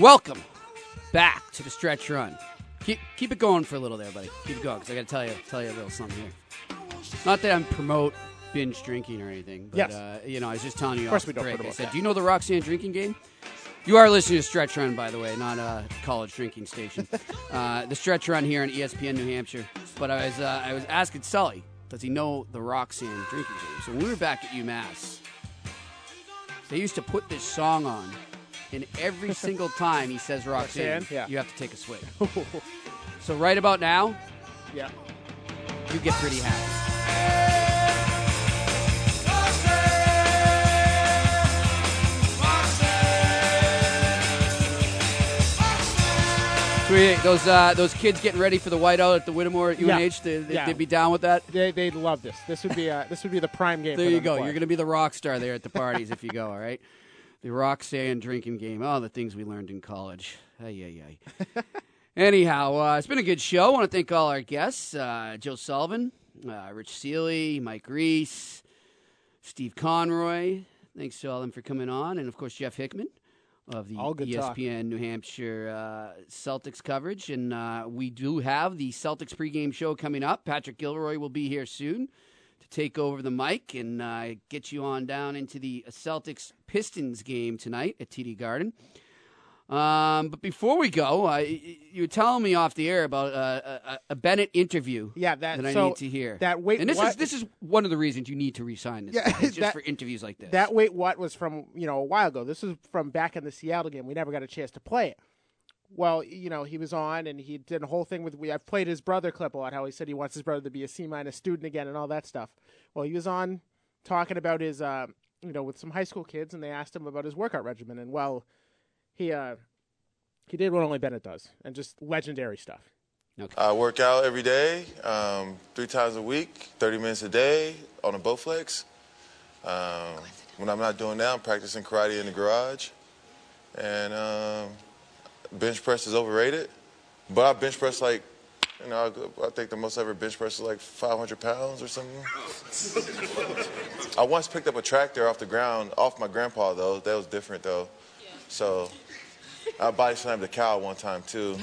Welcome back to the stretch run. Keep keep it going for a little there, buddy. Keep it going because I got to tell you tell you a little something here. Not that I'm promote binge drinking or anything, but Yes. uh, you know I was just telling you Of course off we the don't break. I said, that. "Do you know the Roxanne drinking game?" You are listening to Stretch Run, by the way, not a college drinking station. uh, the Stretch Run here on ESPN New Hampshire. But I was uh, I was asking Sully, does he know the Roxanne drinking game? So when we were back at UMass, they used to put this song on, and every single time he says Roxanne, Roxanne? Yeah. you have to take a swig. so right about now, yeah, you get pretty happy. Those uh, those kids getting ready for the whiteout at the Whittemore at UNH, yeah. they, would yeah. be down with that. They, would love this. This would be uh, this would be the prime game. There you go. You're going to be the rock star there at the parties if you go. All right. The Roxanne drinking game. Oh, the things we learned in college. Ay, ay, ay. Anyhow, uh, it's been a good show. I want to thank all our guests uh, Joe Sullivan, uh, Rich Seeley, Mike Reese, Steve Conroy. Thanks to all of them for coming on. And, of course, Jeff Hickman of the E All good talk. ESPN New Hampshire uh, Celtics coverage. And uh, we do have the Celtics pregame show coming up. Patrick Gilroy will be here soon to take over the mic and uh, get you on down into the Celtics Pistons game tonight at TD Garden. Um, but before we go, y- you were telling me off the air about uh, a, a Bennett interview. Yeah, that- I so need to hear. that wait, and this is this is one of the reasons you need to resign this. Yeah, guy, just that- for interviews like this. That wait, what was from you know a while ago. This is from back in the Seattle game. We never got a chance to play it. Well, you know, he was on and he did a whole thing with. We I've played his brother clip a lot. How he said he wants his brother to be a C minus student again and all that stuff. Well, he was on talking about his, uh, you know, with some high school kids, and they asked him about his workout regimen, and well, he uh, he did what only Bennett does, and just legendary stuff. I work out every day, um, three times a week, 30 minutes a day on a Bowflex. Um, when I'm not doing that, I'm practicing karate in the garage. And um, bench press is overrated. But I bench press like, you know, I, I think the most I ever bench press is like 500 pounds or something. I once picked up a tractor off the ground, off my grandpa though. That was different though. So I body slammed a cow one time too.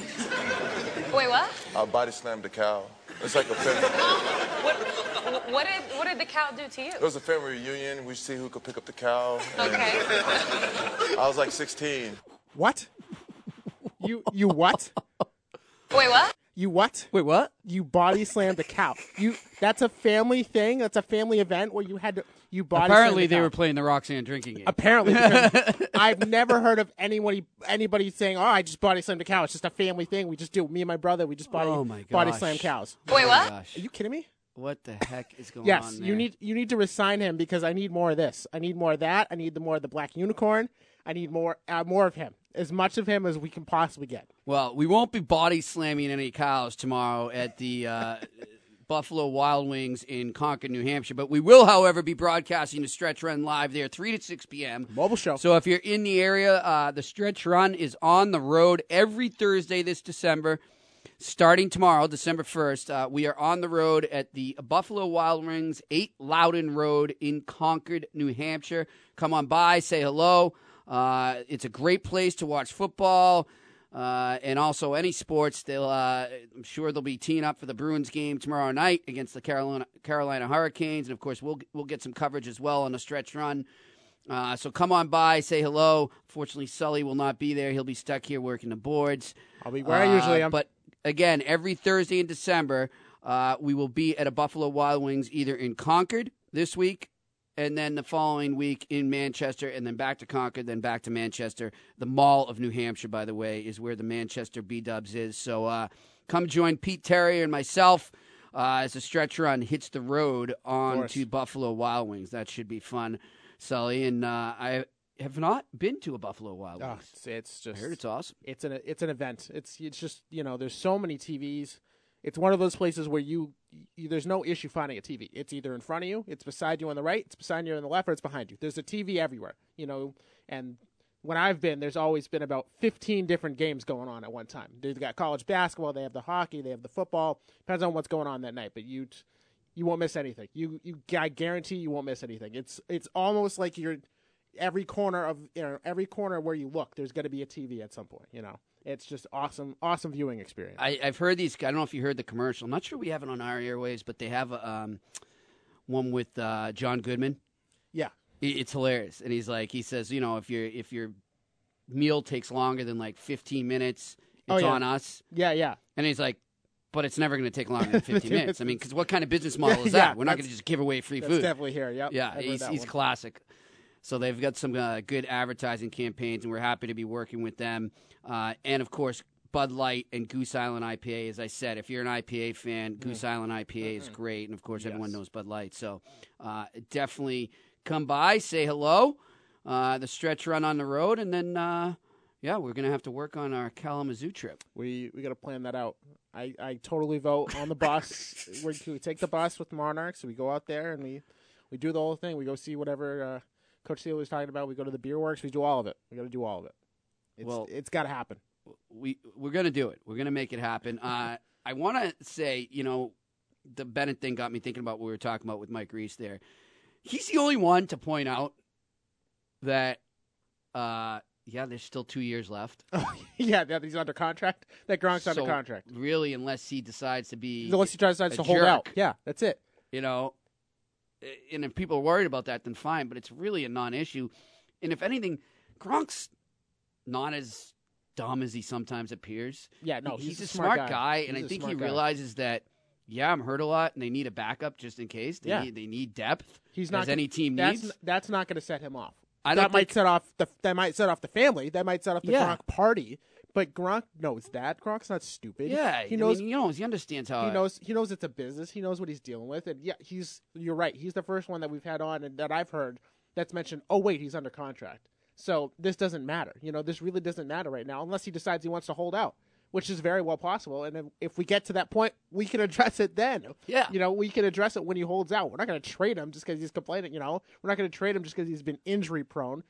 Wait, what? I body slammed a cow. It's like a family. What, what did what did the cow do to you? It was a family reunion. We see who could pick up the cow. Okay. I was like 16. What? You you what? Wait, what? You what? Wait, what? You body slammed a cow. You that's a family thing. That's a family event where you had to you body. Apparently, slammed they cow. were playing the Roxanne drinking game. Apparently, because I've never heard of anybody anybody saying, "Oh, I just body slammed a cow." It's just a family thing. We just do. Me and my brother, we just body Oh, my body slam cows. Wait, what? Gosh. Are you kidding me? What the heck is going yes, on? Yes, you need you need to resign him because I need more of this. I need more of that. I need the more of the black unicorn. I need more uh, more of him. As much of him as we can possibly get. Well, we won't be body slamming any cows tomorrow at the uh, Buffalo Wild Wings in Concord, New Hampshire. But we will, however, be broadcasting the Stretch Run live there, 3 to 6 p.m. Mobile show. So if you're in the area, uh, the Stretch Run is on the road every Thursday this December. Starting tomorrow, December 1st, uh, we are on the road at the Buffalo Wild Wings, 8 Loudon Road in Concord, New Hampshire. Come on by, say hello. Uh, it's a great place to watch football uh, and also any sports. They'll, uh, I'm sure they'll be teeing up for the Bruins game tomorrow night against the Carolina Carolina Hurricanes, and of course we'll we'll get some coverage as well on the stretch run. Uh, so come on by, say hello. Fortunately, Sully will not be there; he'll be stuck here working the boards. I'll be where I usually am. But again, every Thursday in December, uh, we will be at a Buffalo Wild Wings either in Concord this week and then the following week in Manchester, and then back to Concord, then back to Manchester. The Mall of New Hampshire, by the way, is where the Manchester B Dubs is. So uh, come join Pete Terrier and myself uh, as the stretch run hits the road on to Buffalo Wild Wings. That should be fun, Sully. And uh, I have not been to a Buffalo Wild Oh, Wings. it's, it's just I heard it's awesome. It's an it's an event. It's it's just you know there's so many TVs. It's one of those places where you, you there's no issue finding a TV. It's either in front of you, it's beside you on the right, it's beside you on the left, or it's behind you. There's a TV everywhere. You know, and when I've been, there's always been about 15 different games going on at one time. They've got college basketball, they have the hockey, they have the football. Depends on what's going on that night, but you you won't miss anything. You you I guarantee you won't miss anything. It's it's almost like you're every corner of you know every corner where you look, there's going to be a TV at some point. You know, it's just awesome, awesome viewing experience. I, I've heard these. I don't know if you heard the commercial. I'm not sure we have it on our airways, but they have um, one with uh, John Goodman. Yeah, it's hilarious, and he's like, he says, you know, if your if your meal takes longer than like 15 minutes, it's Oh, yeah. on us. Yeah, yeah. And he's like, but it's never going to take longer than 15 minutes. I mean, because what kind of business model is Yeah, that? We're not going to just give away free that's food. definitely here, yep. Yeah, he's, he's classic. So they've got some uh, good advertising campaigns, and we're happy to be working with them. Uh, and of course, Bud Light and Goose Island IPA. As I said, if you're an IPA fan, Goose Island IPA is great, and of course, everyone knows Bud Light. So uh, definitely come by, say hello. Uh, the stretch run on the road, and then uh, Yeah, we're gonna have to work on our Kalamazoo trip. We we got to plan that out. I, I totally vote on the bus. we, take the bus with Monarchs. We go out there and we we do the whole thing. We go see whatever uh, Coach Steele was talking about. We go to the beer works. We do all of it. We got to do all of it. It's, Well- it's got to happen. we we're gonna do it. We're gonna make it happen. Uh, I want to say, you know, the Bennett thing got me thinking about what we were talking about with Mike Reese. There, he's the only one to point out that, uh, yeah, there's still two years left. yeah, that he's under contract. That Gronk's under contract. Really, unless he decides to be, Unless he decides to hold out. Yeah, that's it. You know, and if people are worried about that, then fine. But it's really a non-issue. And if anything, Gronk's not as dumb as he sometimes appears. Yeah, no, He- he's a smart guy. guy, and I think he guy. realizes that. Yeah, I'm hurt a lot, and they need a backup just in case. They Yeah. need, they need depth. He's not as any team that's, needs. That's not going to set him off. I that might think- set off the that might set off the family. That might set off the Yeah. Gronk party. But Gronk knows that. Gronk's not stupid. Yeah, he I knows. mean, he knows. He understands how he knows. He knows it's a business. He knows what he's dealing with. And yeah, he's. You're right. He's the first one that we've had on and that I've heard that's mentioned. Oh wait, he's under contract. So this doesn't matter. You know, this really doesn't matter right now unless he decides he wants to hold out, which is very well possible. And if, if we get to that point, we can address it then. Yeah. You know, we can address it when he holds out. We're not going to trade him just because he's complaining. You know, we're not going to trade him just because he's been injury prone.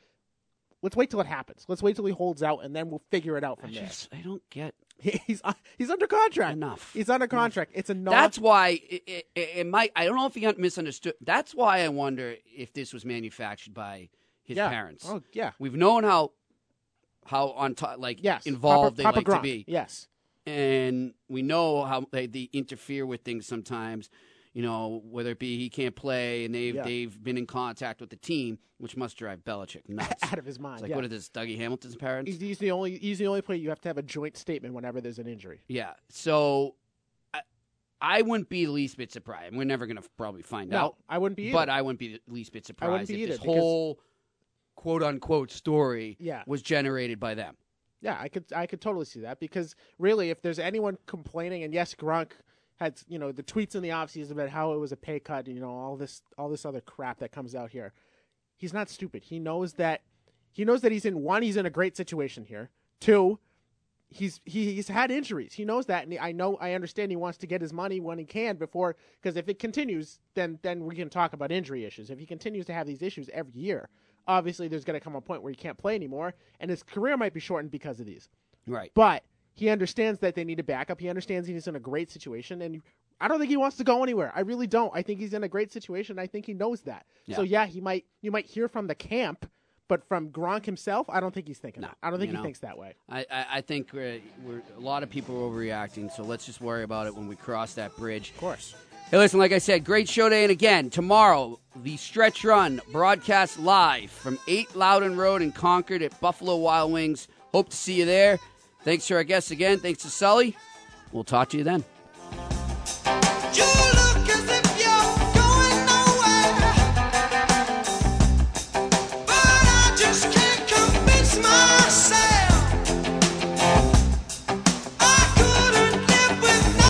Let's wait till it happens. Let's wait till he holds out, and then we'll figure it out from I there. just, I don't get. He's uh, he's under contract. Enough. He's under contract. It's a non. That's why it, it, it might. I don't know if he misunderstood. That's why I wonder if this was manufactured by his Yeah. parents. Oh, yeah. we've known how how on top, like Yes. involved Papa- they Papa like to be. Yes, and we know how they, they interfere with things sometimes. You know, whether it be he can't play, and they've Yeah. they've been in contact with the team, which must drive Belichick nuts. out of his mind. It's like yeah. what is this, Dougie Hamilton's parents? He's, he's the only. He's the only player you have to have a joint statement whenever there's an injury. Yeah. So I, I wouldn't be the least bit surprised. We're never going to probably find No, out. I wouldn't be But. I wouldn't be the least bit I wouldn't surprised be if either, this whole quote unquote story Yeah. was generated by them. Yeah, I could I could totally see that because really, if there's anyone complaining, and yes, Gronk had you know the tweets in the offseason about how it was a pay cut, you know all this all this other crap that comes out here. He's not stupid. He knows that he knows that he's in one. He's in a great situation here. Two, he's he, he's had injuries. He knows that, and I know I understand he wants to get his money when he can before because if it continues, then then we can talk about injury issues. If he continues to have these issues every year, obviously there's going to come a point where he can't play anymore, and his career might be shortened because of these. Right. But he understands that they need a backup. He understands he's in a great situation, and I don't think he wants to go anywhere. I really don't. I think he's in a great situation. I think he knows that. So Yeah. yeah, he might. You might hear from the camp, but from Gronk himself, I don't think he's thinking. that. I don't think he know. thinks that way. I, I, I think we're, we're, a lot of people are overreacting, so let's just worry about it when we cross that bridge. Of course. Hey, listen, like I said, great show day. And again, tomorrow, the stretch run broadcast live from 8 Loudon Road in Concord at Buffalo Wild Wings. Hope to see you there. Thanks to our guests again. Thanks to Sully. We'll talk to you then.